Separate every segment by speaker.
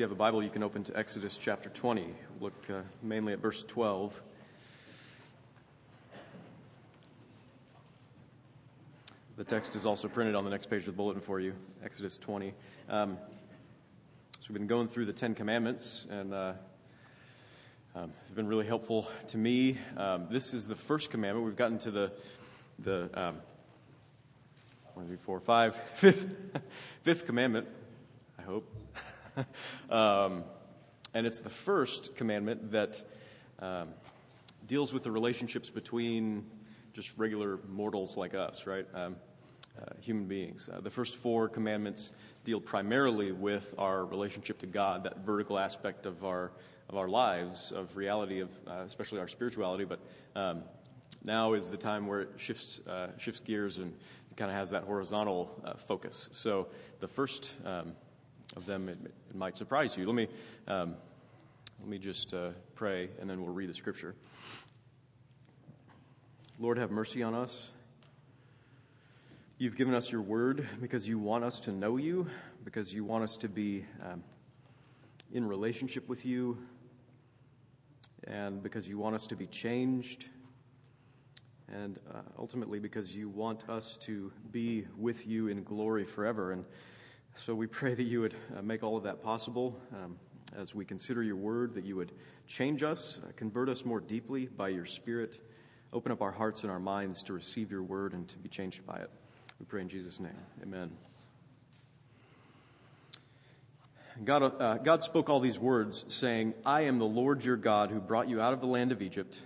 Speaker 1: you have a Bible, you can open to Exodus chapter 20. Look uh, mainly at verse 12. The text is also printed on the next page of the bulletin for you, Exodus 20. Um, so we've been going through the Ten Commandments, and uh, um, been really helpful to me. Um, this is the first commandment. We've gotten to the the um, one, two, four, five, fifth, fifth commandment. I hope. um, and it's the first commandment that um, deals with the relationships between just regular mortals like us, right? Um, uh, human beings. Uh, the first four commandments deal primarily with our relationship to God, that vertical aspect of our of our lives, of reality, of uh, especially our spirituality. But um, now is the time where it shifts uh, shifts gears and kind of has that horizontal uh, focus. So the first um, of them, it, it, might surprise you. Let me um, let me just uh, pray, and then we'll read the scripture. Lord, have mercy on us. You've given us your word because you want us to know you, because you want us to be um, in relationship with you, and because you want us to be changed, and uh, ultimately because you want us to be with you in glory forever. And so we pray that you would uh, make all of that possible um, as we consider your word, that you would change us, uh, convert us more deeply by your Spirit, open up our hearts and our minds to receive your word and to be changed by it. We pray in Jesus' name. Amen. God, uh, God spoke all these words, saying, I am the Lord your God who brought you out of the land of Egypt,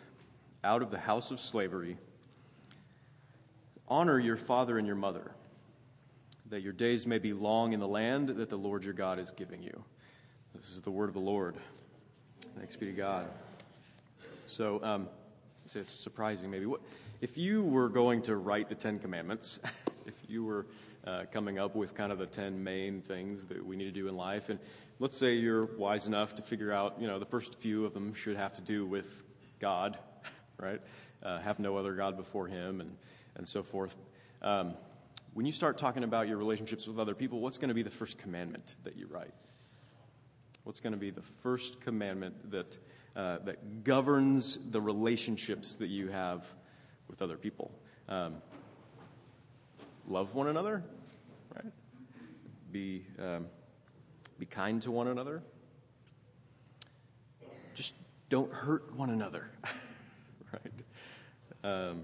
Speaker 1: out of the house of slavery. Honor your father and your mother, that your days may be long in the land that the Lord your God is giving you. This is the word of the Lord. Thanks be to God. So, um, it's surprising maybe. What, if you were going to write the Ten Commandments, if you were uh, coming up with kind of the 10 main things that we need to do in life, and let's say you're wise enough to figure out, you know, the first few of them should have to do with God, right? Uh, have no other God before Him, and, and so forth. Um, when you start talking about your relationships with other people, what's going to be the first commandment that you write? What's going to be the first commandment that, uh, that governs the relationships that you have with other people? Um, love one another, right? Be, um, be kind to one another. Just don't hurt one another, right? Um,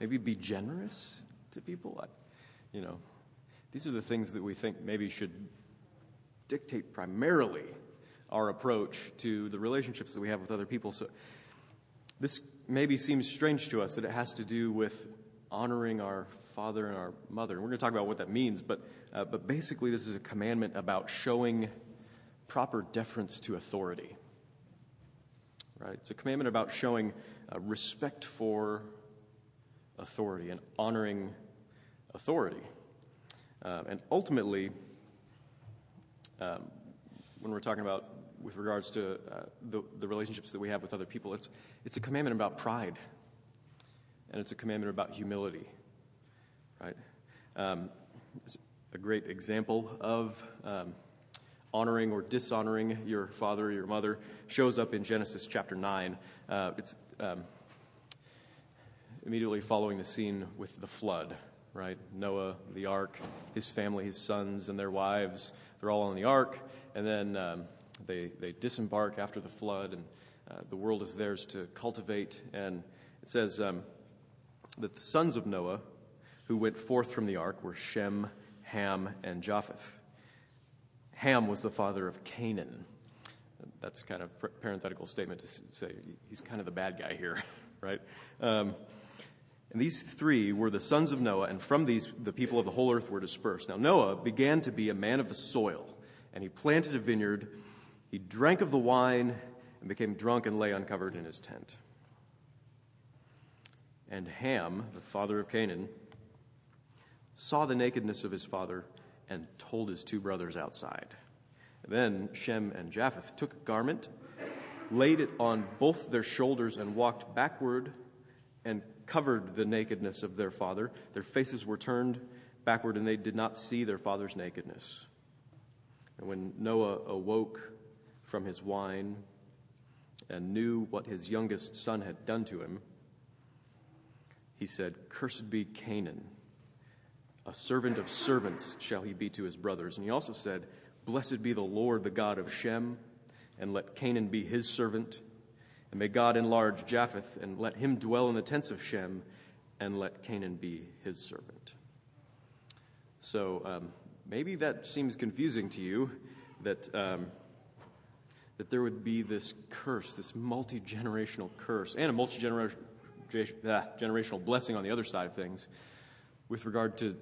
Speaker 1: maybe be generous to people. I, you know, these are the things that we think maybe should dictate primarily our approach to the relationships that we have with other people. So this maybe seems strange to us that it has to do with honoring our father and our mother. And we're going to talk about what that means, but, uh, but basically, this is a commandment about showing proper deference to authority. Right? It's a commandment about showing uh, respect for authority and honoring authority. Uh, and ultimately, um, when we're talking about with regards to uh, the, the relationships that we have with other people, it's, it's a commandment about pride and it's a commandment about humility, right? Um, a great example of um, honoring or dishonoring your father or your mother shows up in Genesis chapter 9. Uh, it's um, immediately following the scene with the flood, right? Noah, the ark, his family, his sons, and their wives, they're all on the ark, and then um, they, they disembark after the flood, and uh, the world is theirs to cultivate. And it says, um, that the sons of Noah who went forth from the ark were Shem, Ham, and Japheth. Ham was the father of Canaan. That's kind of parenthetical statement to say he's kind of the bad guy here, right? Um, and these three were the sons of Noah, and from these the people of the whole earth were dispersed. Now Noah began to be a man of the soil, and he planted a vineyard. He drank of the wine and became drunk and lay uncovered in his tent. And Ham, the father of Canaan, saw the nakedness of his father and told his two brothers outside. Then Shem and Japheth took a garment, laid it on both their shoulders, and walked backward and covered the nakedness of their father. Their faces were turned backward, and they did not see their father's nakedness. And when Noah awoke from his wine and knew what his youngest son had done to him, he said, Cursed be Canaan. A servant of servants shall he be to his brothers. And he also said, Blessed be the Lord, the God of Shem, and let Canaan be his servant. And may God enlarge Japheth, and let him dwell in the tents of Shem, and let Canaan be his servant. So um, maybe that seems confusing to you that, um, that there would be this curse, this multi generational curse, and a multi generational blessing on the other side of things with regard to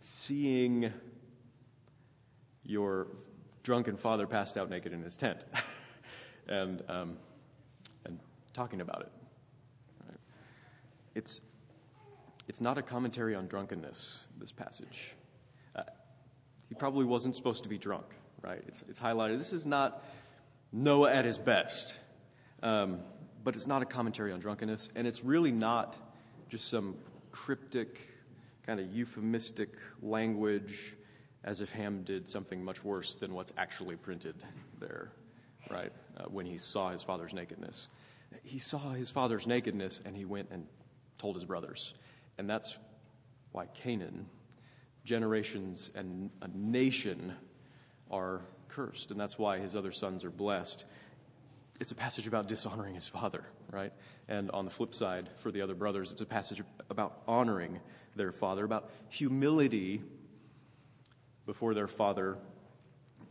Speaker 1: seeing your drunken father passed out naked in his tent and, um, talking about it. Right? It's, it's not a commentary on drunkenness, this passage. Uh, he probably wasn't supposed to be drunk, right? It's, it's highlighted. This is not Noah at his best, um, but it's not a commentary on drunkenness, and it's really not just some cryptic, kind of euphemistic language as if Ham did something much worse than what's actually printed there, right? Uh, when he saw his father's nakedness. He saw his father's nakedness and he went and told his brothers. And that's why Canaan, generations and a nation are cursed. And that's why his other sons are blessed. It's a passage about dishonoring his father, right? And on the flip side, for the other brothers, it's a passage about honoring their father, about humility before their father,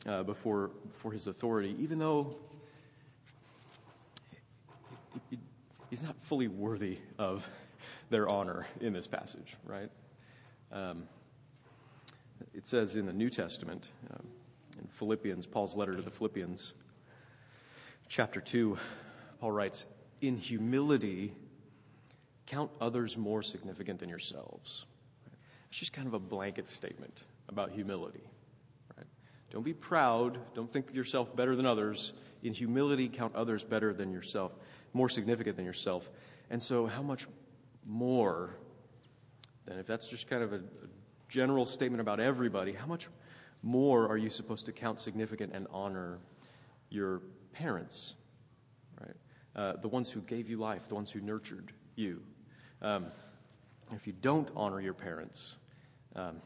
Speaker 1: uh, before, before his authority, even though he's not fully worthy of their honor in this passage, right? Um, it says in the New Testament, um, in Philippians, Paul's letter to the Philippians, chapter 2, Paul writes, In humility, count others more significant than yourselves. It's just kind of a blanket statement about humility. Right? Don't be proud. Don't think of yourself better than others. In humility, count others better than yourself, more significant than yourself. And so, how much more than if that's just kind of a, general statement about everybody, how much more are you supposed to count significant and honor your parents, right? Uh, the ones who gave you life, the ones who nurtured you. Um, if you don't honor your parents, um,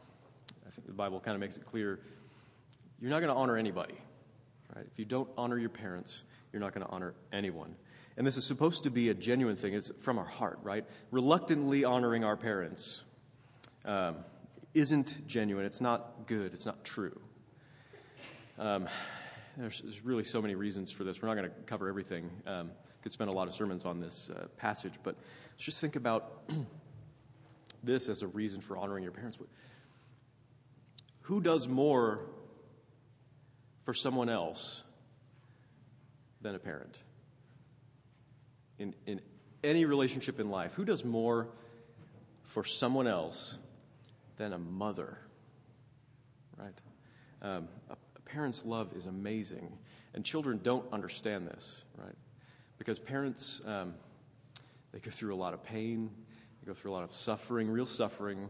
Speaker 1: I think the Bible kind of makes it clear you're not going to honor anybody. Right? If you don't honor your parents, you're not going to honor anyone. And this is supposed to be a genuine thing. It's from our heart, right? Reluctantly honoring our parents um, isn't genuine. It's not good. It's not true. Um, there's, there's, really so many reasons for this. We're not going to cover everything. Um, could spend a lot of sermons on this uh, passage, but let's just think about this as a reason for honoring your parents who does more for someone else than a parent? In, in any relationship in life, who does more for someone else than a mother? Right? Um, a, a parent's love is amazing, and children don't understand this, right? Because parents, um, they go through a lot of pain, they go through a lot of suffering, real suffering,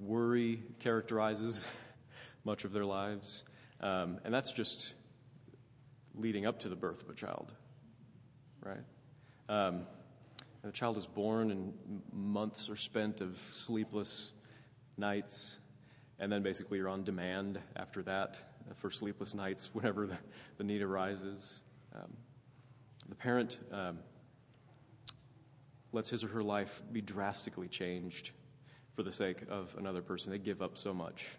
Speaker 1: worry characterizes much of their lives. Um, and that's just leading up to the birth of a child, right? Um, the child is born, and months are spent of sleepless nights, and then basically you're on demand after that for sleepless nights whenever the, the need arises. Um, the parent um, lets his or her life be drastically changed for the sake of another person. They give up so much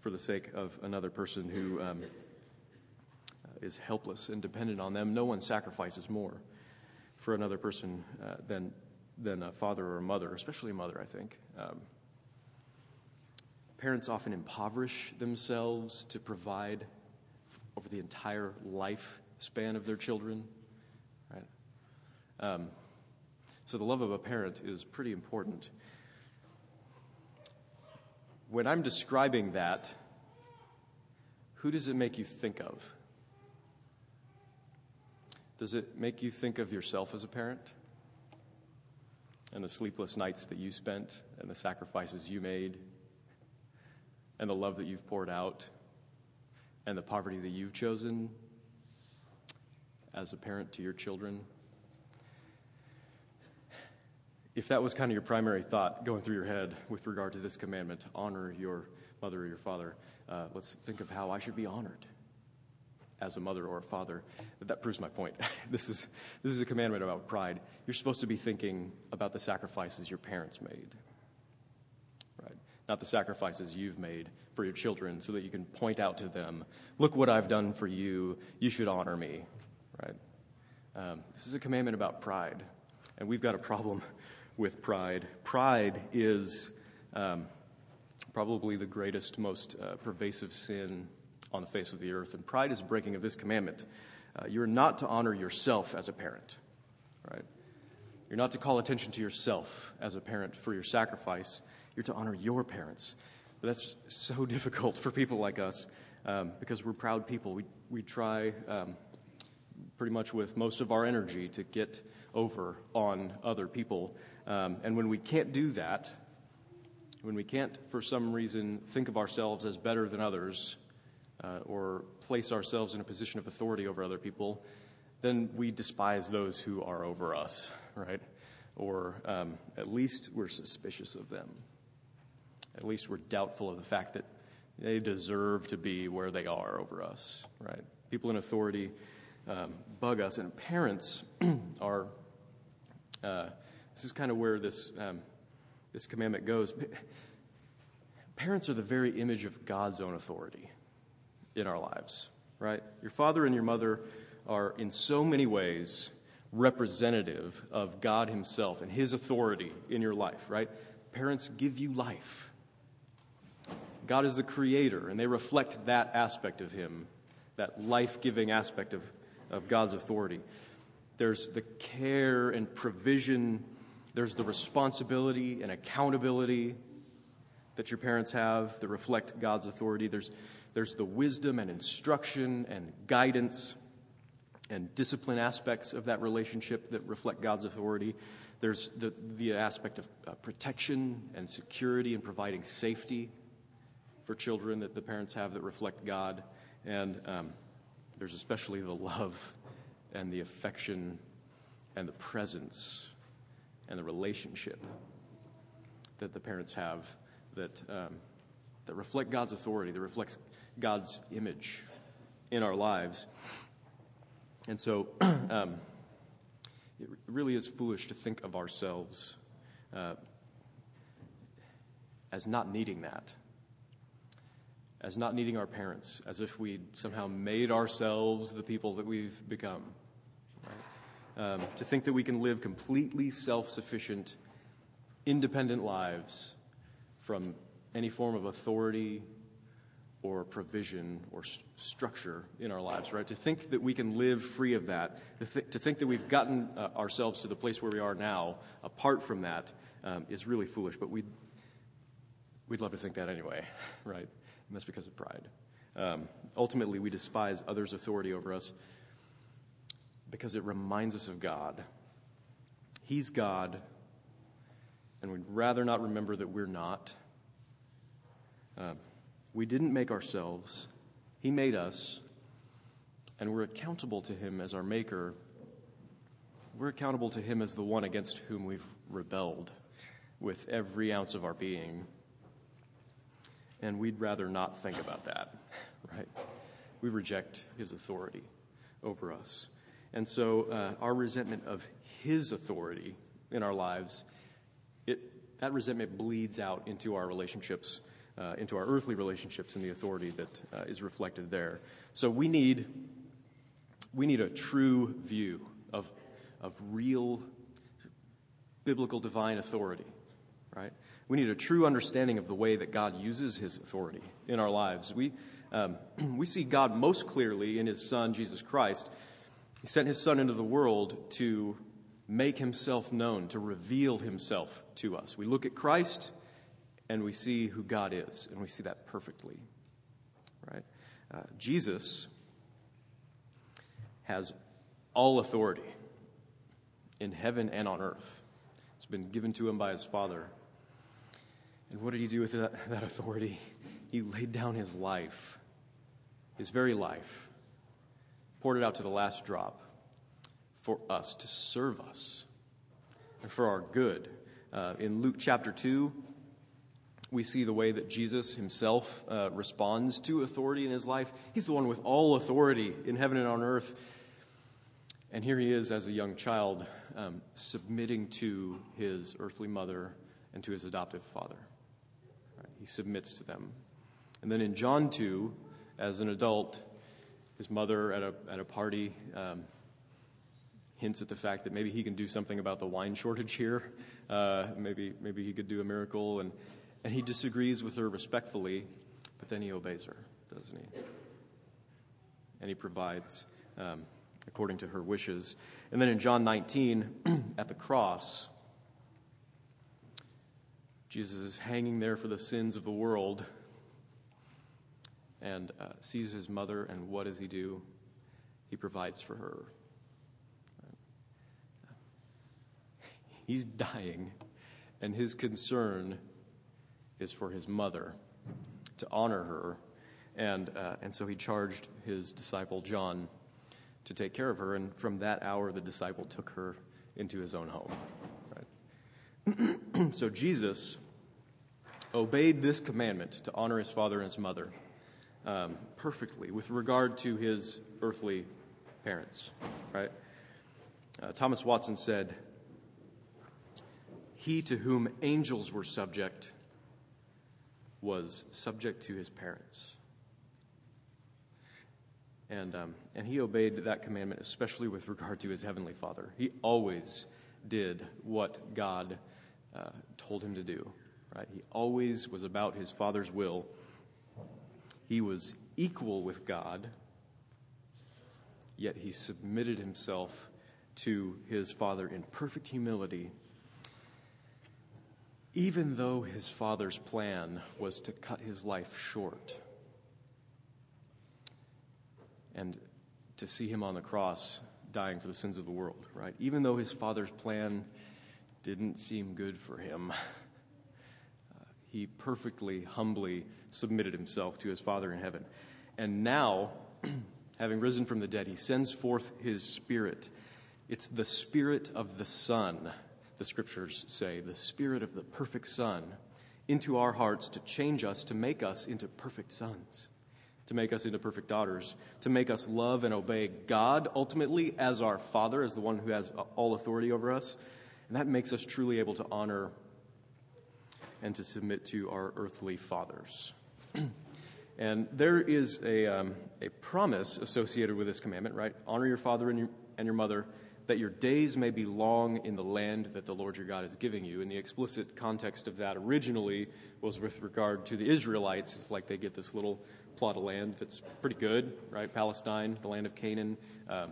Speaker 1: for the sake of another person who um, is helpless and dependent on them. No one sacrifices more for another person uh, than, than a father or a mother, especially a mother, I think. Um, parents often impoverish themselves to provide over the entire lifespan of their children. Right? Um, so the love of a parent is pretty important when I'm describing that, who does it make you think of? Does it make you think of yourself as a parent? And the sleepless nights that you spent, and the sacrifices you made, and the love that you've poured out? and the poverty that you've chosen as a parent to your children, if that was kind of your primary thought going through your head with regard to this commandment, honor your mother or your father, uh, let's think of how I should be honored as a mother or a father. That proves my point. this, is, this is a commandment about pride. You're supposed to be thinking about the sacrifices your parents made, right? Not the sacrifices you've made for your children so that you can point out to them, look what I've done for you. You should honor me, right? Um, this is a commandment about pride. And we've got a problem with pride. Pride is um, probably the greatest, most uh, pervasive sin on the face of the earth. And pride is breaking of this commandment. Uh, you're not to honor yourself as a parent, right? You're not to call attention to yourself as a parent for your sacrifice. You're to honor your parents. But that's so difficult for people like us um, because we're proud people. We, we try um, pretty much with most of our energy to get over on other people. Um, and when we can't do that, when we can't, for some reason, think of ourselves as better than others uh, or place ourselves in a position of authority over other people, then we despise those who are over us, right? Or um, at least we're suspicious of them. At least we're doubtful of the fact that they deserve to be where they are over us, right? People in authority um, bug us, and parents are. Uh, this is kind of where this um, this commandment goes. Parents are the very image of God's own authority in our lives, right? Your father and your mother are in so many ways representative of God Himself and His authority in your life, right? Parents give you life. God is the creator, and they reflect that aspect of Him, that life giving aspect of, of God's authority. There's the care and provision, there's the responsibility and accountability that your parents have that reflect God's authority. There's, there's the wisdom and instruction and guidance and discipline aspects of that relationship that reflect God's authority. There's the, the aspect of uh, protection and security and providing safety for children that the parents have that reflect God. And um, there's especially the love and the affection and the presence and the relationship that the parents have that, um, that reflect God's authority, that reflects God's image in our lives. And so um, it really is foolish to think of ourselves uh, as not needing that, as not needing our parents, as if we somehow made ourselves the people that we've become. Right? Um, to think that we can live completely self sufficient, independent lives from any form of authority or provision or st- structure in our lives, right? To think that we can live free of that, to, th- to think that we've gotten uh, ourselves to the place where we are now apart from that, um, is really foolish. But we'd, we'd love to think that anyway, right? And that's because of pride. Um, ultimately, we despise others' authority over us because it reminds us of God. He's God, and we'd rather not remember that we're not. Uh, we didn't make ourselves, He made us, and we're accountable to Him as our Maker. We're accountable to Him as the one against whom we've rebelled with every ounce of our being. And we'd rather not think about that, right? We reject His authority over us. And so uh, our resentment of His authority in our lives, it, that resentment bleeds out into our relationships, uh, into our earthly relationships, and the authority that uh, is reflected there. So we need, we need a true view of, of real biblical divine authority, right? We need a true understanding of the way that God uses his authority in our lives. We, um, we see God most clearly in his Son, Jesus Christ. He sent his Son into the world to make himself known, to reveal himself to us. We look at Christ and we see who God is, and we see that perfectly. Right? Uh, Jesus has all authority in heaven and on earth. It's been given to him by his Father. And what did he do with that, that authority? He laid down his life his very life, poured it out to the last drop for us to serve us and for our good. Uh, in Luke chapter 2, we see the way that Jesus himself uh, responds to authority in his life. He's the one with all authority in heaven and on earth. And here he is as a young child, um, submitting to his earthly mother and to his adoptive father. Right? He submits to them. And then in John 2, as an adult, his mother at a, at a party um, hints at the fact that maybe he can do something about the wine shortage here. Uh, maybe, maybe he could do a miracle. And, and he disagrees with her respectfully, but then he obeys her, doesn't he? And he provides um, according to her wishes. And then in John 19, at the cross, Jesus is hanging there for the sins of the world and uh, sees his mother, and what does he do? He provides for her. He's dying, and his concern is for his mother, to honor her. And, uh, and so he charged his disciple John to take care of her, and from that hour, the disciple took her into his own home. Right? so Jesus obeyed this commandment to honor his father and his mother um, perfectly with regard to his earthly parents, right? Uh, Thomas Watson said, He to whom angels were subject was subject to his parents. And, um, and he obeyed that commandment, especially with regard to his heavenly father. He always did what God uh, told him to do, right? He always was about his father's will. He was equal with God, yet he submitted himself to his father in perfect humility, even though his father's plan was to cut his life short and to see him on the cross dying for the sins of the world, right? Even though his father's plan didn't seem good for him, uh, he perfectly, humbly submitted himself to his Father in heaven. And now, having risen from the dead, he sends forth his Spirit. It's the Spirit of the Son, the scriptures say, the Spirit of the perfect Son, into our hearts to change us, to make us into perfect sons to make us into perfect daughters, to make us love and obey God ultimately as our Father, as the one who has all authority over us. And that makes us truly able to honor and to submit to our earthly fathers. and there is a, um, a promise associated with this commandment, right? Honor your father and your, and your mother, that your days may be long in the land that the Lord your God is giving you. And the explicit context of that originally was with regard to the Israelites. It's like they get this little plot of land that's pretty good, right? Palestine, the land of Canaan. Um,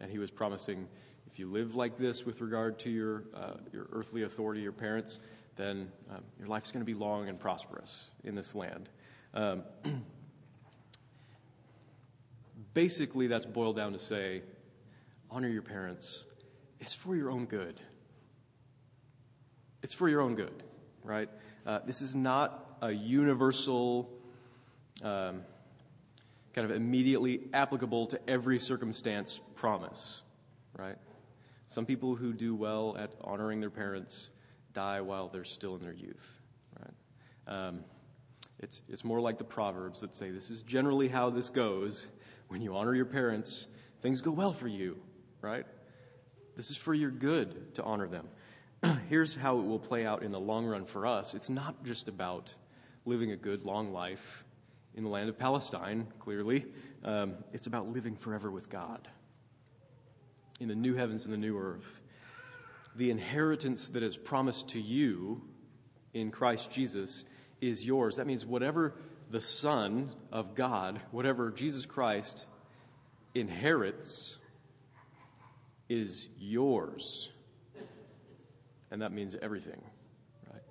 Speaker 1: and he was promising if you live like this with regard to your, uh, your earthly authority, your parents, then um, your life's going to be long and prosperous in this land. Um, basically, that's boiled down to say honor your parents. It's for your own good. It's for your own good, right? Uh, this is not a universal um, kind of immediately applicable to every circumstance promise, right? Some people who do well at honoring their parents die while they're still in their youth, right? Um, it's, it's more like the Proverbs that say this is generally how this goes. When you honor your parents, things go well for you, right? This is for your good to honor them. Here's how it will play out in the long run for us it's not just about living a good, long life in the land of Palestine, clearly. Um, it's about living forever with God in the new heavens and the new earth. The inheritance that is promised to you in Christ Jesus is yours. That means whatever the Son of God, whatever Jesus Christ inherits, is yours. And that means everything, right?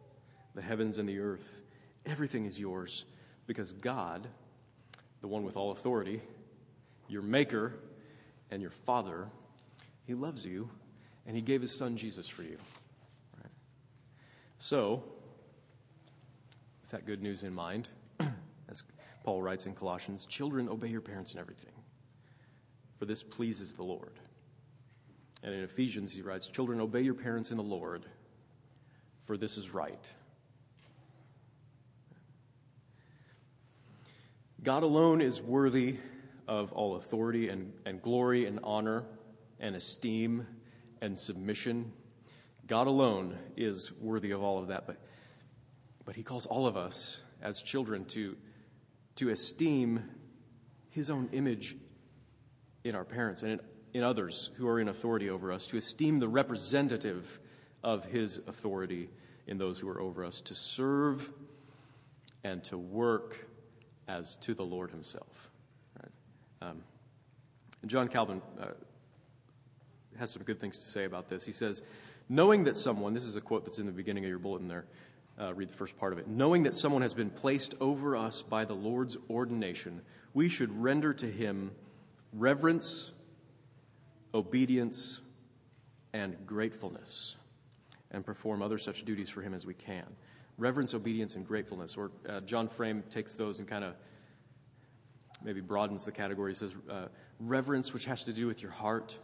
Speaker 1: The heavens and the earth, everything is yours because God, the one with all authority, your maker and your father, he loves you and he gave his son Jesus for you. Right? So, with that good news in mind, as Paul writes in Colossians Children, obey your parents in everything, for this pleases the Lord. And in Ephesians, he writes Children, obey your parents in the Lord, for this is right. God alone is worthy of all authority and, and glory and honor and esteem and submission. God alone is worthy of all of that, but, but He calls all of us as children to, to esteem His own image in our parents and in, in others who are in authority over us, to esteem the representative of His authority in those who are over us, to serve and to work as to the Lord Himself. Right? Um, John Calvin uh, has some good things to say about this. He says, Knowing that someone, this is a quote that's in the beginning of your bulletin there, uh, read the first part of it. Knowing that someone has been placed over us by the Lord's ordination, we should render to him reverence, obedience, and gratefulness, and perform other such duties for him as we can reverence, obedience, and gratefulness. Or uh, John Frame takes those and kind of maybe broadens the category. He says uh, reverence, which has to do with your heart,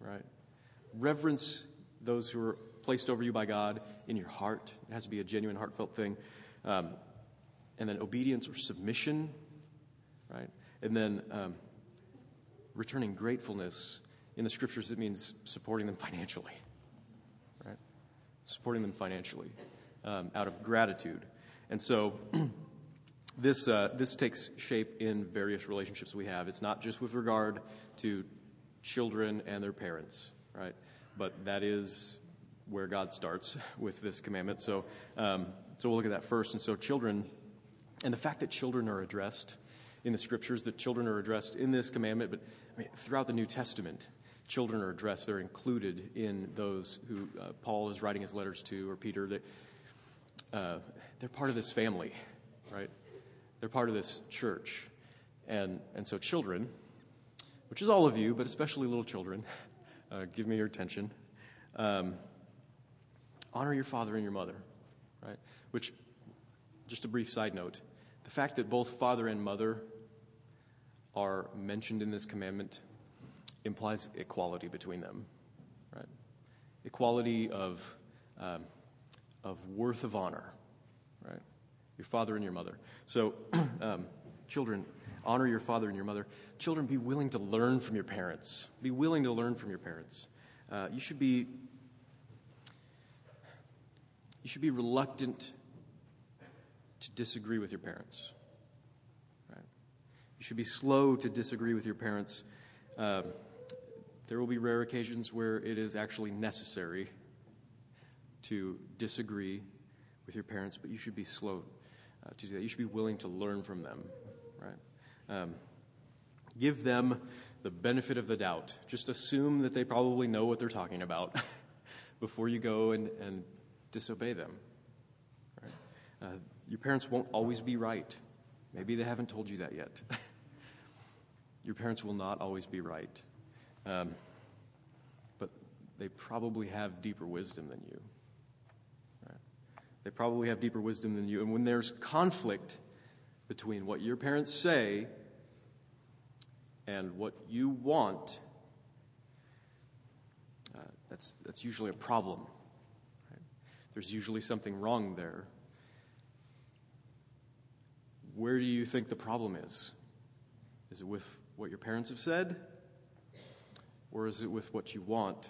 Speaker 1: right? Reverence those who are placed over you by God in your heart. It has to be a genuine, heartfelt thing. Um, and then obedience or submission, right? And then um, returning gratefulness. In the scriptures, it means supporting them financially, right? Supporting them financially um, out of gratitude. And so this, uh, this takes shape in various relationships we have. It's not just with regard to children and their parents, right? But that is where God starts with this commandment. So, um, so we'll look at that first. And so, children, and the fact that children are addressed in the scriptures, that children are addressed in this commandment, but I mean, throughout the New Testament, children are addressed. They're included in those who uh, Paul is writing his letters to, or Peter. That uh, they're part of this family, right? They're part of this church. And, and so, children, which is all of you, but especially little children, uh, give me your attention. Um, honor your father and your mother, right? Which, just a brief side note, the fact that both father and mother are mentioned in this commandment implies equality between them, right? Equality of. Um, of worth of honor, right? Your father and your mother. So, um, children, honor your father and your mother. Children, be willing to learn from your parents. Be willing to learn from your parents. Uh, you should be you should be reluctant to disagree with your parents. Right? You should be slow to disagree with your parents. Um, there will be rare occasions where it is actually necessary to disagree with your parents, but you should be slow uh, to do that. You should be willing to learn from them, right? Um, give them the benefit of the doubt. Just assume that they probably know what they're talking about before you go and, and disobey them. Right? Uh, your parents won't always be right. Maybe they haven't told you that yet. your parents will not always be right. Um, but they probably have deeper wisdom than you. They probably have deeper wisdom than you. And when there's conflict between what your parents say and what you want, uh, that's, that's usually a problem. Right? There's usually something wrong there. Where do you think the problem is? Is it with what your parents have said? Or is it with what you want?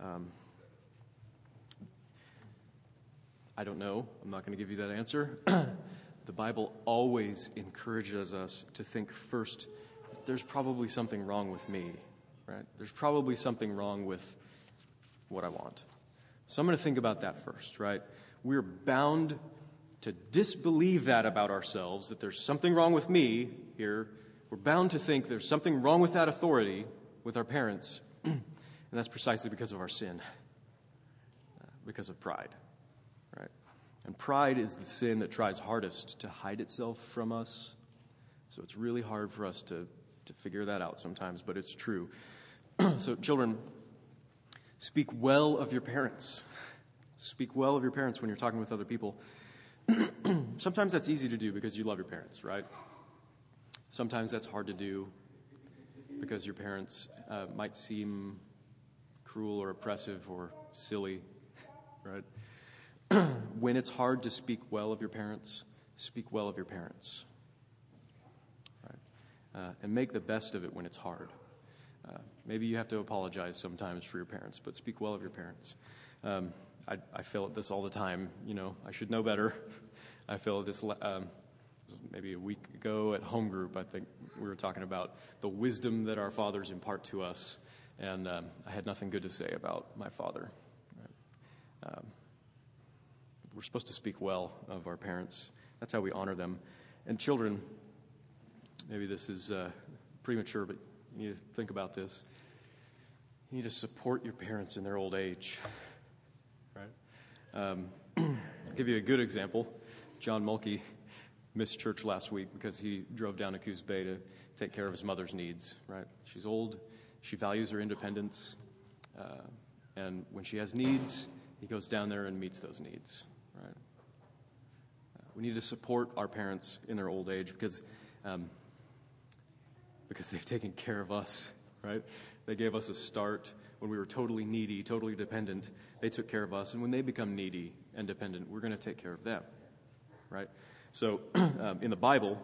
Speaker 1: Um, I don't know. I'm not going to give you that answer. the Bible always encourages us to think first, there's probably something wrong with me, right? There's probably something wrong with what I want. So I'm going to think about that first, right? We're bound to disbelieve that about ourselves, that there's something wrong with me here. We're bound to think there's something wrong with that authority, with our parents, and that's precisely because of our sin, uh, because of pride. Right? And pride is the sin that tries hardest to hide itself from us. So it's really hard for us to, to figure that out sometimes, but it's true. so, children, speak well of your parents. Speak well of your parents when you're talking with other people. sometimes that's easy to do because you love your parents, right? Sometimes that's hard to do because your parents uh, might seem cruel or oppressive or silly, right? when it's hard to speak well of your parents, speak well of your parents. Right? Uh, and make the best of it when it's hard. Uh, maybe you have to apologize sometimes for your parents, but speak well of your parents. Um, I, I fail at this all the time. You know, I should know better. I fail at this um, maybe a week ago at home group. I think we were talking about the wisdom that our fathers impart to us, and um, I had nothing good to say about my father. Um, we're supposed to speak well of our parents. That's how we honor them. And children, maybe this is uh, premature, but you need to think about this. You need to support your parents in their old age. Right? Um, I'll give you a good example. John Mulkey missed church last week because he drove down to Coos Bay to take care of his mother's needs. Right? She's old. She values her independence. Uh, and when she has needs, he goes down there and meets those needs. Right? Uh, we need to support our parents in their old age because um, because they've taken care of us, right? They gave us a start when we were totally needy, totally dependent. They took care of us. And when they become needy and dependent, we're going to take care of them, right? So um, in the Bible,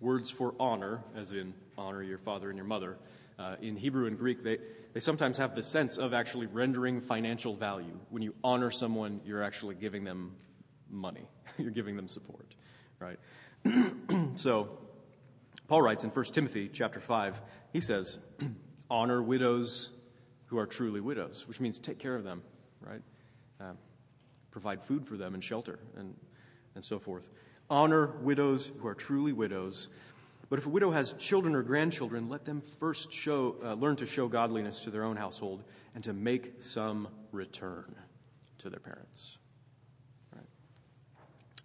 Speaker 1: words for honor, as in honor your father and your mother, uh, in Hebrew and Greek, they, they sometimes have the sense of actually rendering financial value. When you honor someone, you're actually giving them money, you're giving them support, right? so Paul writes in 1 Timothy chapter 5, he says, honor widows who are truly widows, which means take care of them, right? Um, provide food for them and shelter and, and so forth. Honor widows who are truly widows. But if a widow has children or grandchildren, let them first show, uh, learn to show godliness to their own household and to make some return to their parents. Right?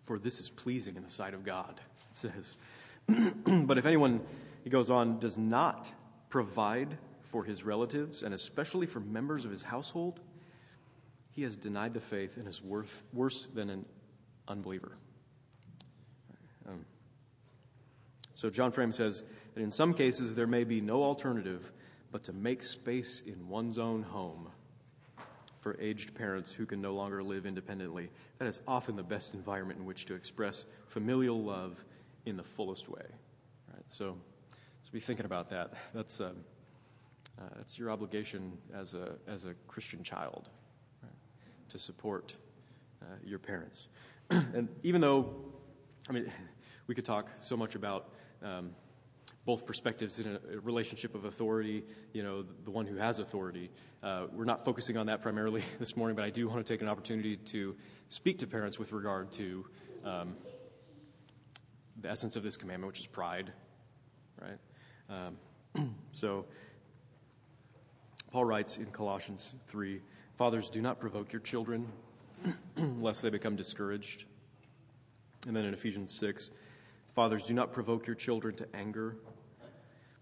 Speaker 1: For this is pleasing in the sight of God, it says. but if anyone, he goes on, does not provide for his relatives and especially for members of his household, he has denied the faith and is worth, worse than an unbeliever. Um, so John Frame says that in some cases there may be no alternative but to make space in one's own home for aged parents who can no longer live independently. That is often the best environment in which to express familial love in the fullest way. Right? So, so be thinking about that. That's, uh, uh, that's your obligation as a, as a Christian child right? to support uh, your parents. and even though, I mean, we could talk so much about um, both perspectives in a, relationship of authority, you know, the, the one who has authority. Uh, we're not focusing on that primarily this morning, but I do want to take an opportunity to speak to parents with regard to um, the essence of this commandment, which is pride, right? Um, so, Paul writes in Colossians 3 Fathers, do not provoke your children, lest they become discouraged. And then in Ephesians 6, Fathers, do not provoke your children to anger,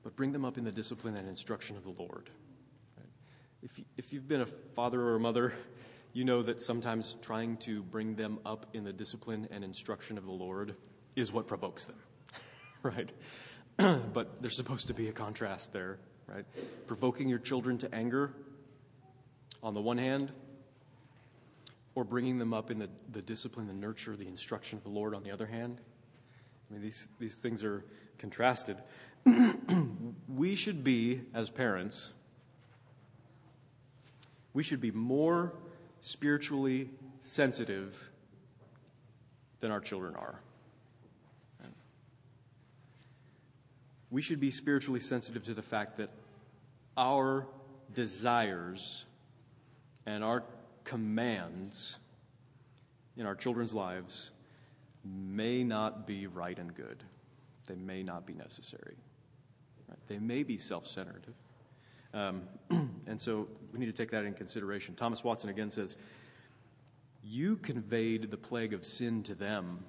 Speaker 1: but bring them up in the discipline and instruction of the Lord. If, if you've been a father or a mother, you know that sometimes trying to bring them up in the discipline and instruction of the Lord is what provokes them, right? but there's supposed to be a contrast there, right? Provoking your children to anger on the one hand, or bringing them up in the, the discipline, the nurture, the instruction of the Lord on the other hand. I mean, these, these things are contrasted. we should be, as parents, we should be more spiritually sensitive than our children are. we should be spiritually sensitive to the fact that our desires and our commands in our children's lives may not be right and good. They may not be necessary. Right? They may be self centered. Um, and so we need to take that in consideration. Thomas Watson again says, You conveyed the plague of sin to them,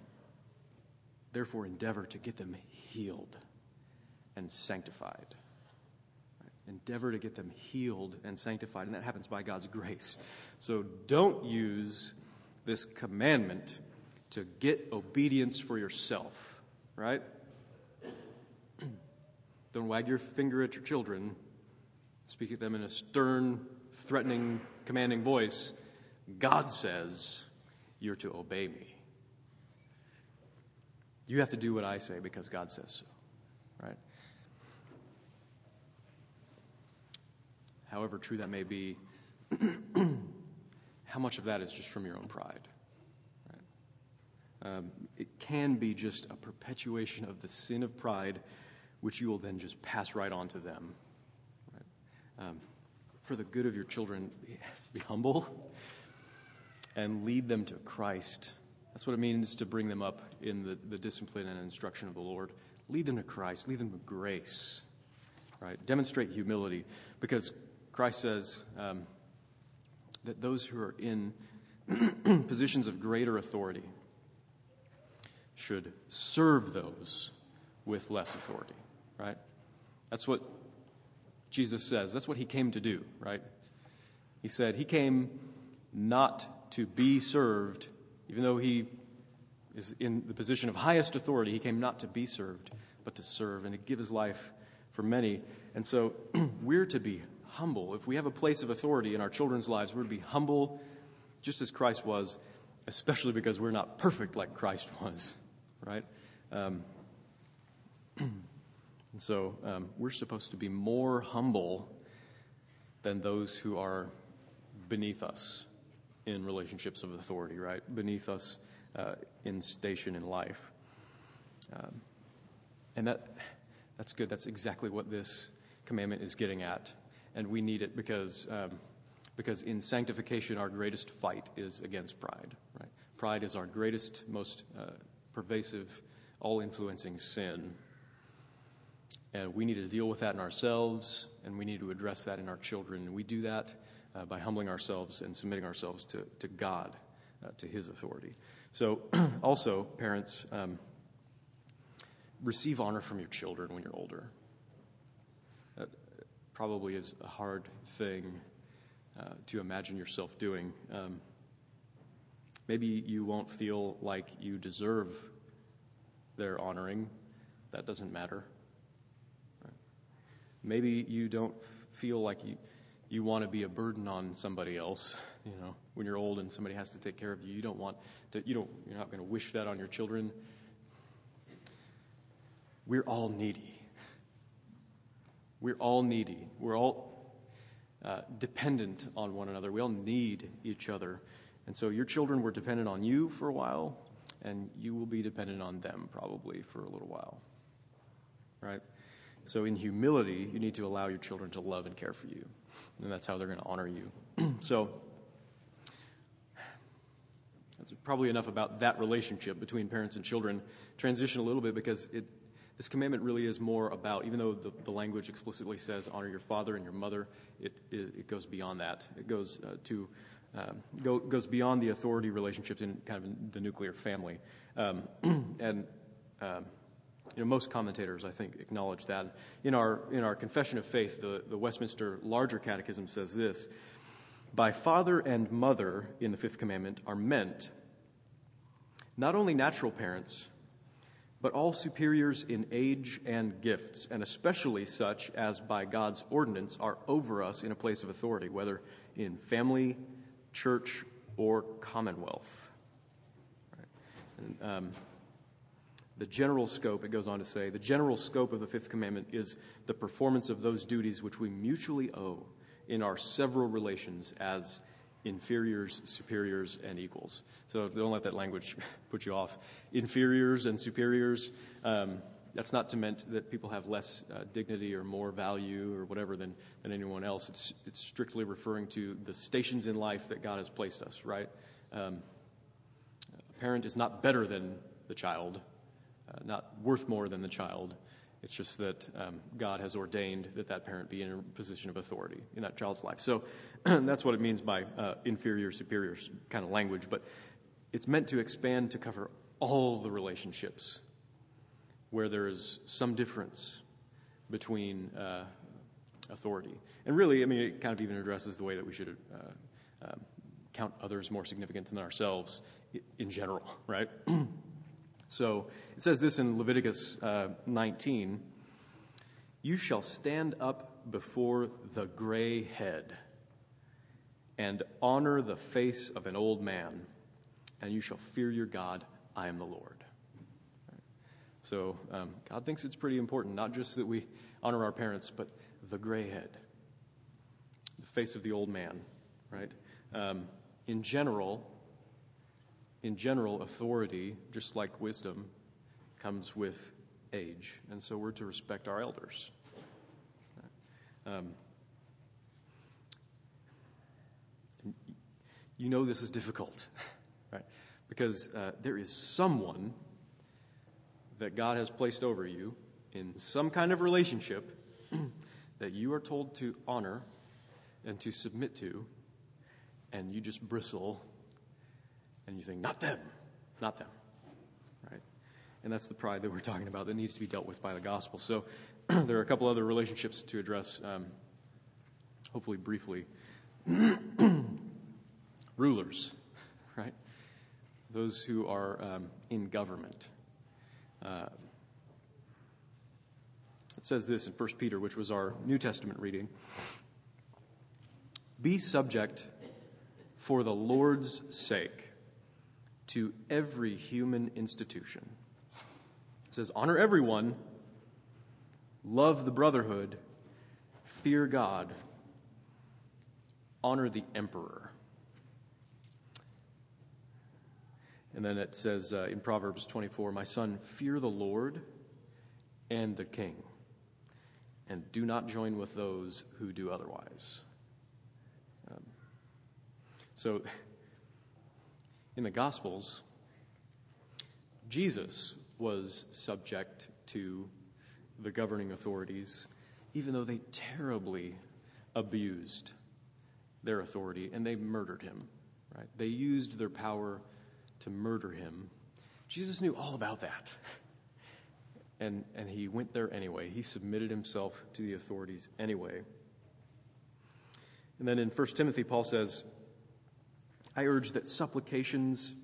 Speaker 1: therefore endeavor to get them healed and sanctified. Endeavor to get them healed and sanctified, and that happens by God's grace. So don't use this commandment to get obedience for yourself, right? Don't wag your finger at your children. Speak at them in a stern, threatening, commanding voice. God says you're to obey me. You have to do what I say because God says so, However true that may be, how much of that is just from your own pride? Right? Um, it can be just a perpetuation of the sin of pride, which you will then just pass right on to them. Right? Um, for the good of your children, be humble and lead them to Christ. That's what it means to bring them up in the, the discipline and instruction of the Lord. Lead them to Christ, lead them to grace, right? Demonstrate humility because Christ says um, that those who are in positions of greater authority should serve those with less authority, right? That's what Jesus says. That's what he came to do, right? He said he came not to be served, even though he is in the position of highest authority. He came not to be served, but to serve and to give his life for many. And so we're to be humble. If we have a place of authority in our children's lives, we're to be humble just as Christ was, especially because we're not perfect like Christ was, right? Um, and so um, we're supposed to be more humble than those who are beneath us in relationships of authority, right? Beneath us uh, in station in life. Um, and that, that's good. That's exactly what this commandment is getting at and we need it because, um, because in sanctification, our greatest fight is against pride. Right? Pride is our greatest, most uh, pervasive, all influencing sin. And we need to deal with that in ourselves, and we need to address that in our children. And we do that uh, by humbling ourselves and submitting ourselves to, to God, uh, to His authority. So, also, parents, um, receive honor from your children when you're older probably is a hard thing uh, to imagine yourself doing. Um, maybe you won't feel like you deserve their honoring. That doesn't matter. Right? Maybe you don't feel like you, you want to be a burden on somebody else. You know, when you're old and somebody has to take care of you, you don't want to, you don't, you're not going to wish that on your children. We're all needy. We're all needy. We're all uh, dependent on one another. We all need each other. And so your children were dependent on you for a while, and you will be dependent on them probably for a little while. Right? So in humility, you need to allow your children to love and care for you. And that's how they're going to honor you. so that's probably enough about that relationship between parents and children. Transition a little bit because it this commandment really is more about, even though the, the language explicitly says honor your father and your mother, it, it, it goes beyond that. It goes uh, to um, go, goes beyond the authority relationships in kind of the nuclear family. Um, and um, you know, most commentators, I think, acknowledge that. In our, in our Confession of Faith, the, the Westminster Larger Catechism says this By father and mother in the fifth commandment are meant not only natural parents, but all superiors in age and gifts, and especially such as by God's ordinance are over us in a place of authority, whether in family, church, or commonwealth. And, um, the general scope, it goes on to say, the general scope of the fifth commandment is the performance of those duties which we mutually owe in our several relations as inferiors, superiors, and equals. So don't let that language put you off. Inferiors and superiors, um, that's not to meant that people have less uh, dignity or more value or whatever than, than anyone else. It's, it's strictly referring to the stations in life that God has placed us, right? Um, a parent is not better than the child, uh, not worth more than the child. It's just that um, God has ordained that that parent be in a position of authority in that child's life. So that's what it means by uh, inferior, superior kind of language. But it's meant to expand to cover all the relationships where there is some difference between uh, authority. And really, I mean, it kind of even addresses the way that we should uh, um, count others more significant than ourselves in general, right? So it says this in Leviticus uh, 19 You shall stand up before the gray head and honor the face of an old man, and you shall fear your God. I am the Lord. So um, God thinks it's pretty important, not just that we honor our parents, but the gray head, the face of the old man, right? Um, in general, in general, authority, just like wisdom, comes with age, and so we're to respect our elders. Um, you know this is difficult, right? Because uh, there is someone that God has placed over you in some kind of relationship that you are told to honor and to submit to, and you just bristle and you think, not them, not them, right? And that's the pride that we're talking about that needs to be dealt with by the gospel. So there are a couple other relationships to address, um, hopefully briefly. Rulers, right? Those who are um, in government. Uh, it says this in 1 Peter, which was our New Testament reading Be subject for the Lord's sake to every human institution. It says, Honor everyone, love the brotherhood, fear God, honor the emperor. And then it says uh, in Proverbs 24, My son, fear the Lord and the king, and do not join with those who do otherwise. Um, so, in the Gospels, Jesus was subject to the governing authorities, even though they terribly abused their authority and they murdered him. Right? They used their power to murder him. Jesus knew all about that. And, and he went there anyway. He submitted himself to the authorities anyway. And then in 1 Timothy, Paul says, I urge that supplications,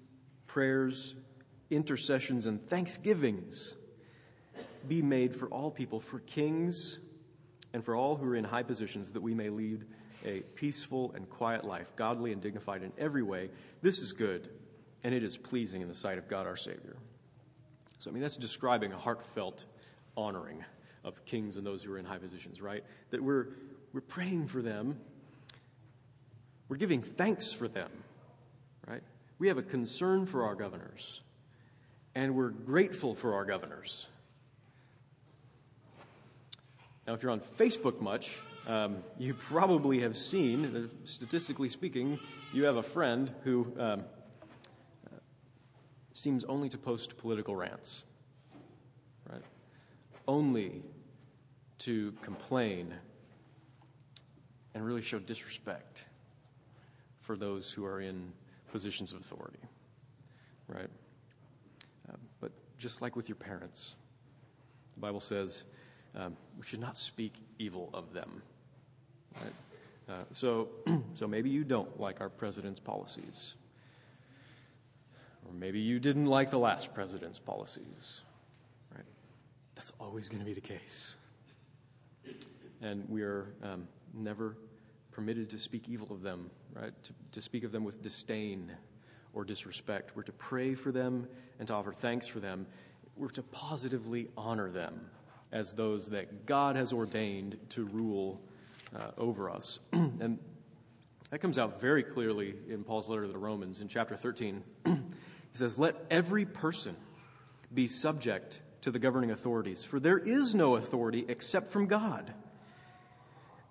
Speaker 1: prayers, intercessions, and thanksgivings be made for all people, for kings, and for all who are in high positions, that we may lead a peaceful and quiet life, godly and dignified in every way. This is good and it is pleasing in the sight of God our Savior. So, I mean, that's describing a heartfelt honoring of kings and those who are in high positions, right? That we're, we're praying for them, we're giving thanks for them, right? We have a concern for our governors, and we're grateful for our governors. Now, if you're on Facebook much, um, you probably have seen, statistically speaking, you have a friend who um, seems only to post political rants, right? Only to complain and really show disrespect for those who are in positions of authority, right? Uh, but just like with your parents, the Bible says um, we should not speak evil of them, right? Uh, so, so maybe you don't like our president's policies. Or maybe you didn't like the last president's policies, right? That's always going to be the case. And we are um, never permitted to speak evil of them, right? To, to speak of them with disdain or disrespect. We're to pray for them and to offer thanks for them. We're to positively honor them as those that God has ordained to rule uh, over us. and that comes out very clearly in Paul's letter to the Romans in chapter 13. He says, Let every person be subject to the governing authorities, for there is no authority except from God.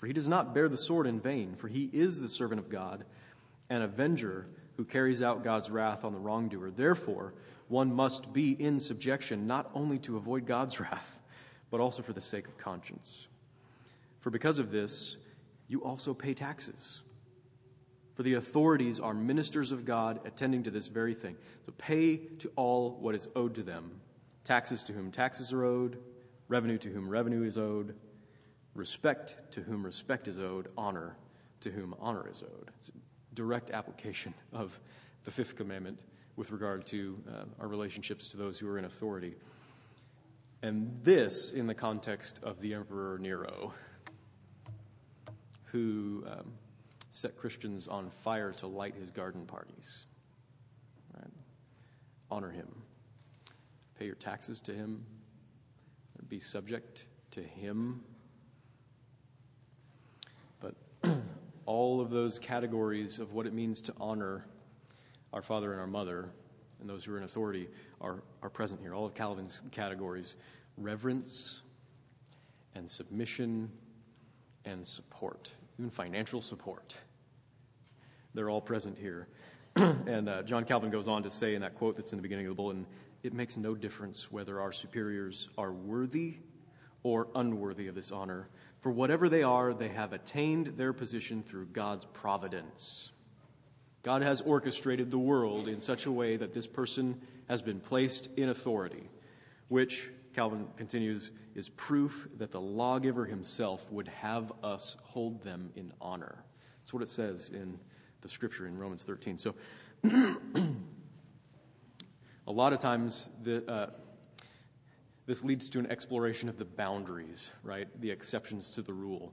Speaker 1: for he does not bear the sword in vain, for he is the servant of God, an avenger who carries out God's wrath on the wrongdoer. Therefore, one must be in subjection, not only to avoid God's wrath, but also for the sake of conscience. For because of this, you also pay taxes. For the authorities are ministers of God attending to this very thing. So pay to all what is owed to them taxes to whom taxes are owed, revenue to whom revenue is owed, respect to whom respect is owed, honor to whom honor is owed. It's direct application of the fifth commandment with regard to uh, our relationships to those who are in authority. And this in the context of the Emperor Nero, who um, set Christians on fire to light his garden parties. Right? Honor him. Pay your taxes to him. Be subject to him. All of those categories of what it means to honor our father and our mother and those who are in authority are, are present here. All of Calvin's categories reverence and submission and support, even financial support. They're all present here. and uh, John Calvin goes on to say in that quote that's in the beginning of the bulletin it makes no difference whether our superiors are worthy or unworthy of this honor. For whatever they are, they have attained their position through God's providence. God has orchestrated the world in such a way that this person has been placed in authority, which, Calvin continues, is proof that the lawgiver himself would have us hold them in honor. That's what it says in the scripture in Romans 13. So, a lot of times, the, uh, this leads to an exploration of the boundaries, right? The exceptions to the rule.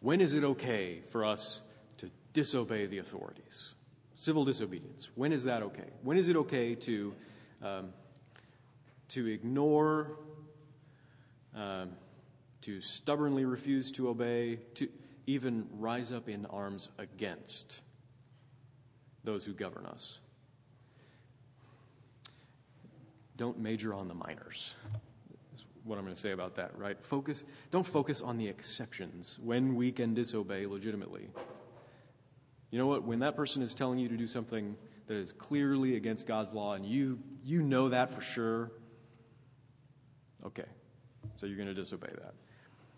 Speaker 1: When is it okay for us to disobey the authorities? Civil disobedience. When is that okay? When is it okay to, um, to ignore, um, to stubbornly refuse to obey, to even rise up in arms against those who govern us? Don't major on the minors. What I'm going to say about that, right? Focus, don't focus on the exceptions when we can disobey legitimately. You know what? When that person is telling you to do something that is clearly against God's law and you, you know that for sure, okay, so you're going to disobey that.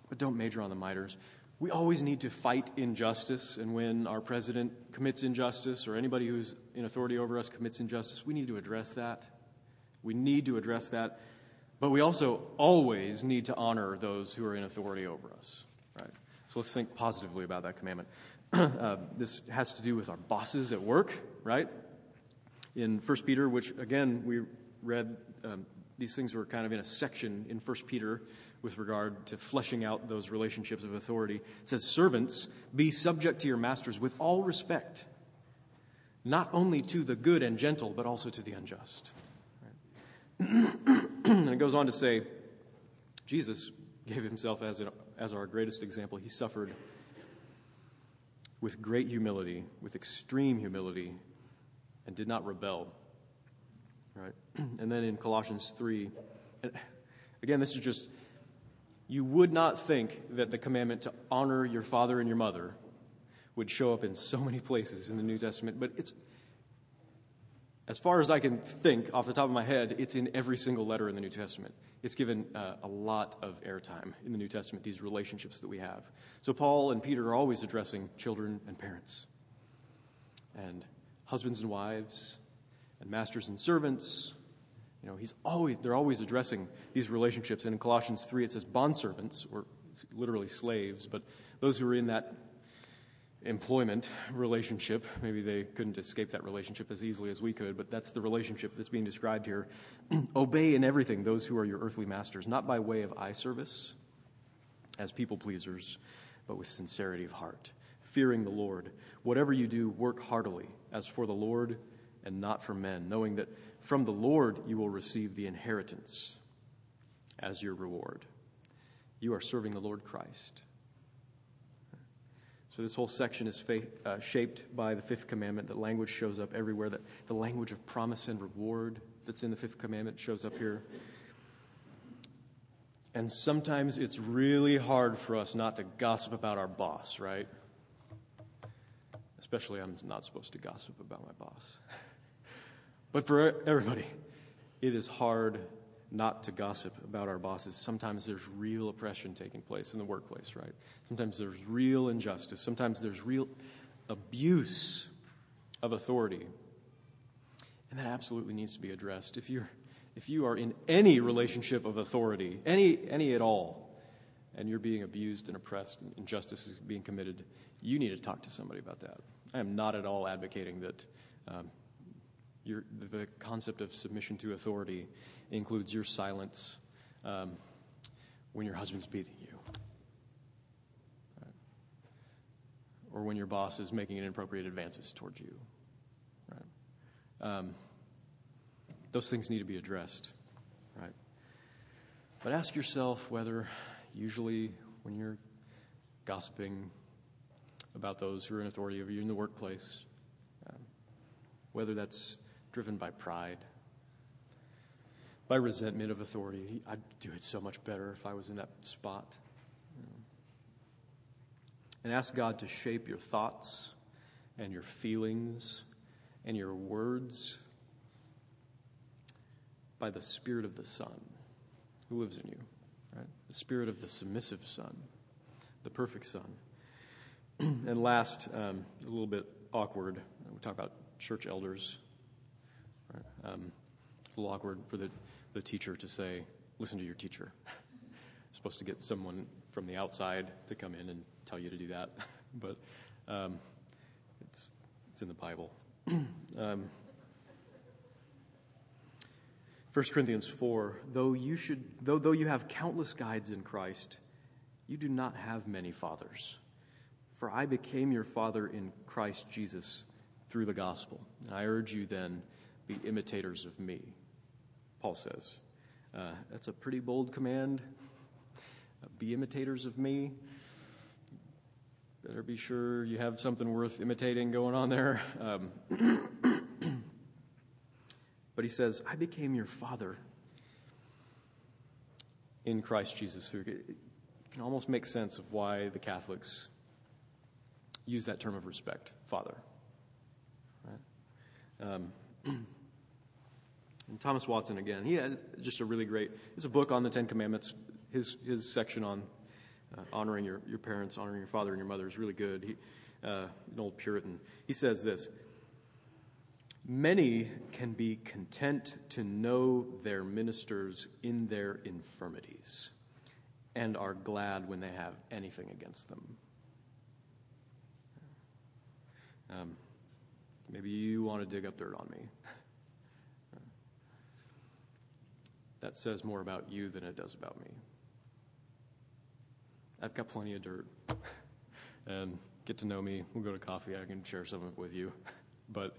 Speaker 1: But don't major on the miters. We always need to fight injustice, and when our president commits injustice or anybody who's in authority over us commits injustice, we need to address that. We need to address that. But we also always need to honor those who are in authority over us, right? So let's think positively about that commandment. uh, this has to do with our bosses at work, right? In 1 Peter, which again we read, um, these things were kind of in a section in 1 Peter with regard to fleshing out those relationships of authority. It says, Servants, be subject to your masters with all respect, not only to the good and gentle, but also to the unjust. And it goes on to say, Jesus gave himself as, a, as our greatest example. He suffered with great humility, with extreme humility, and did not rebel. Right? And then in Colossians 3, again, this is just, you would not think that the commandment to honor your father and your mother would show up in so many places in the New Testament, but it's, as far as I can think off the top of my head, it's in every single letter in the New Testament it's given uh, a lot of airtime in the New Testament, these relationships that we have. So, Paul and Peter are always addressing children and parents, and husbands and wives, and masters and servants. You know, he's always, they're always addressing these relationships. And in Colossians 3, it says bondservants, or literally slaves, but those who are in that employment relationship. Maybe they couldn't escape that relationship as easily as we could, but that's the relationship that's being described here. Obey in everything those who are your earthly masters, not by way of eye service as people pleasers, but with sincerity of heart, fearing the Lord. Whatever you do, work heartily, as for the Lord and not for men, knowing that from the Lord you will receive the inheritance as your reward. You are serving the Lord Christ. So, this whole section is fa- uh, shaped by the fifth commandment. That language shows up everywhere. That the language of promise and reward that's in the fifth commandment shows up here. And sometimes it's really hard for us not to gossip about our boss, right? Especially, I'm not supposed to gossip about my boss. but for everybody, it is hard not to gossip about our bosses. Sometimes there's real oppression taking place in the workplace, right? Sometimes there's real injustice. Sometimes there's real abuse of authority. And that absolutely needs to be addressed. If you're if you are in any relationship of authority, any any at all, and you're being abused and oppressed and injustice is being committed, you need to talk to somebody about that. I am not at all advocating that um, the concept of submission to authority includes your silence um, when your husband's beating you, right? or when your boss is making inappropriate advances towards you. Right? Um, those things need to be addressed, right? But ask yourself whether, usually, when you're gossiping about those who are in authority over you in the workplace, um, whether that's driven by pride, by resentment of authority. I'd do it so much better if I was in that spot. And ask God to shape your thoughts and your feelings and your words by the Spirit of the Son who lives in you, right? The Spirit of the submissive Son, the perfect Son. and last, um, a little bit awkward, we talk about church elders. Um, it's a little awkward for the, the teacher to say, listen to your teacher. supposed to get someone from the outside to come in and tell you to do that. but um, it's, it's in the Bible. um, 1 Corinthians 4 though you should though though you have countless guides in Christ you do not have many fathers for I became your father in Christ Jesus through the gospel and I urge you then be imitators of me, Paul says. Uh, that's a pretty bold command. Uh, be imitators of me. Better be sure you have something worth imitating going on there. Um, but he says, I became your father in Christ Jesus. It can almost make sense of why the Catholics use that term of respect, father. Right? Um, And Thomas Watson again, he has just a really great, it's a book on the Ten Commandments. His, his section on uh, honoring your, your parents, honoring your father and your mother is really good. He, uh, an old Puritan. He says this Many can be content to know their ministers in their infirmities and are glad when they have anything against them. Um, maybe you want to dig up dirt on me. that says more about you than it does about me. I've got plenty of dirt. and get to know me. We'll go to coffee. I can share some of it with you. but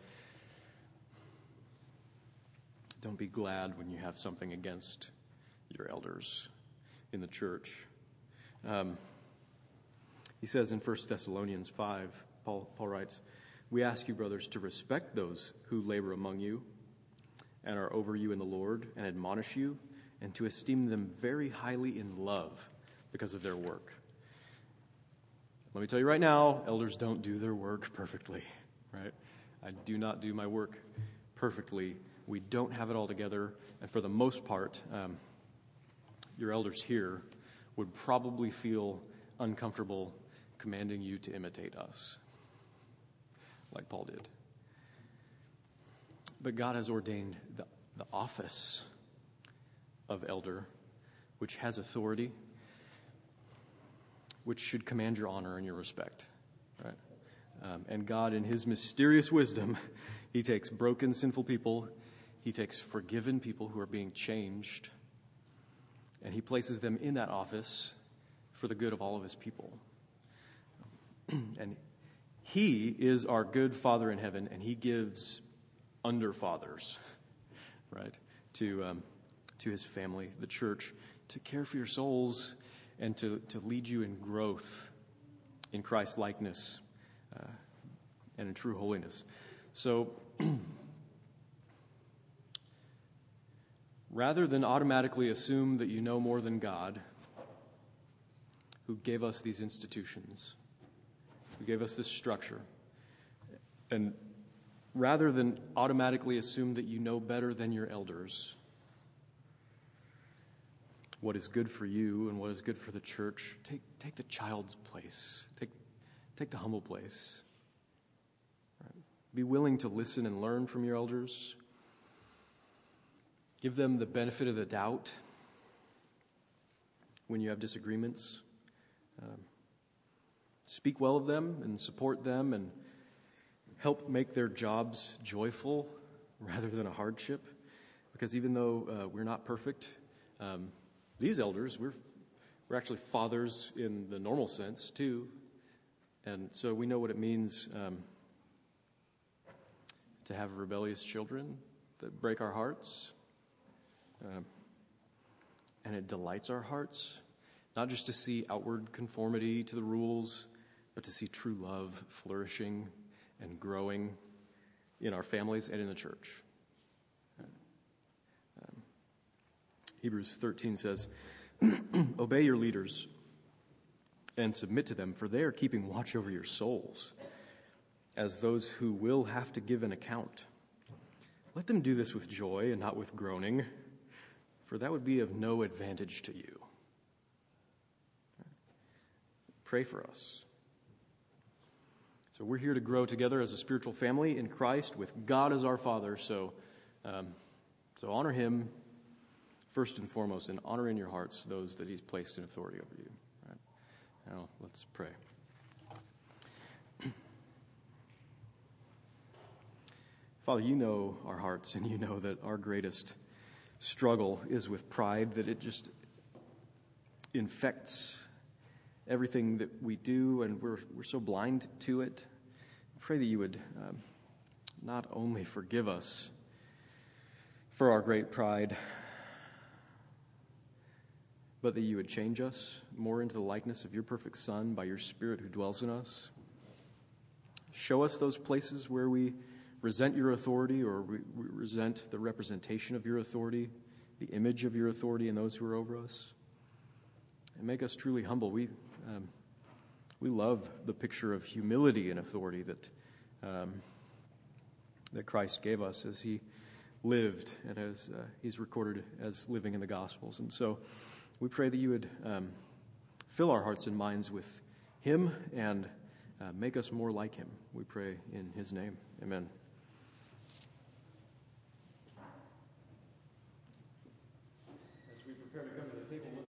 Speaker 1: don't be glad when you have something against your elders in the church. Um, he says in 1 Thessalonians 5, Paul, Paul writes, We ask you, brothers, to respect those who labor among you and are over you in the Lord and admonish you, and to esteem them very highly in love because of their work. Let me tell you right now, elders don't do their work perfectly, right? I do not do my work perfectly. We don't have it all together, and for the most part, um, your elders here would probably feel uncomfortable commanding you to imitate us, like Paul did. But God has ordained the, the office of elder, which has authority, which should command your honor and your respect. Right? Um, and God, in His mysterious wisdom, He takes broken, sinful people, He takes forgiven people who are being changed, and He places them in that office for the good of all of His people. and He is our good Father in heaven, and He gives under fathers, right, to, um, to his family, the church, to care for your souls and to, to lead you in growth in Christ's likeness uh, and in true holiness. So, rather than automatically assume that you know more than God, who gave us these institutions, who gave us this structure, and rather than automatically assume that you know better than your elders, what is good for you and what is good for the church. Take, take the child's place, take, take the humble place. Right? Be willing to listen and learn from your elders. Give them the benefit of the doubt when you have disagreements. Um, speak well of them and support them and help make their jobs joyful rather than a hardship. Because even though uh, we're not perfect, um, these elders, we're, we're actually fathers in the normal sense, too. And so we know what it means um, to have rebellious children that break our hearts. Um, and it delights our hearts, not just to see outward conformity to the rules, but to see true love flourishing and growing in our families and in the church. Um, Hebrews 13 says, Obey your leaders and submit to them, for they are keeping watch over your souls as those who will have to give an account. Let them do this with joy and not with groaning, for that would be of no advantage to you. Pray for us. So we're here to grow together as a spiritual family in Christ with God as our Father. So, um, so honor Him first and foremost, and honor in your hearts those that He's placed in authority over you. Right? Now let's pray. Father, you know our hearts, and you know that our greatest struggle is with pride, that it just infects everything that we do, and we're, we're so blind to it. I pray that you would um, not only forgive us for our great pride, but that you would change us more into the likeness of your perfect Son by your Spirit who dwells in us. Show us those places where we resent your authority or we resent the representation of your authority, the image of your authority in those who are over us. And make us truly humble. We, um, we love the picture of humility and authority that, um, that Christ gave us as he lived and as uh, he's recorded as living in the Gospels. And so we pray that you would um, fill our hearts and minds with him and uh, make us more like him. We pray in his name. Amen.